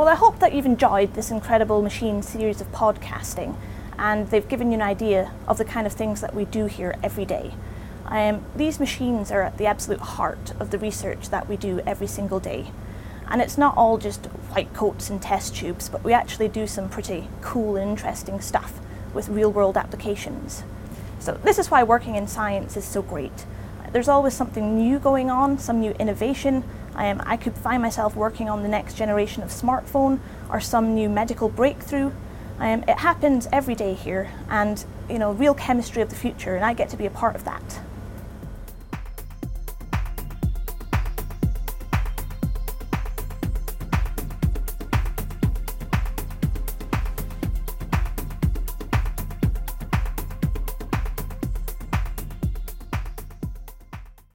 Well, I hope that you've enjoyed this incredible machine series of podcasting and they've given you an idea of the kind of things that we do here every day. Um, these machines are at the absolute heart of the research that we do every single day. And it's not all just white coats and test tubes, but we actually do some pretty cool and interesting stuff with real world applications. So, this is why working in science is so great. There's always something new going on, some new innovation. Um, I could find myself working on the next generation of smartphone or some new medical breakthrough. Um, it happens every day here, and you know, real chemistry of the future, and I get to be a part of that.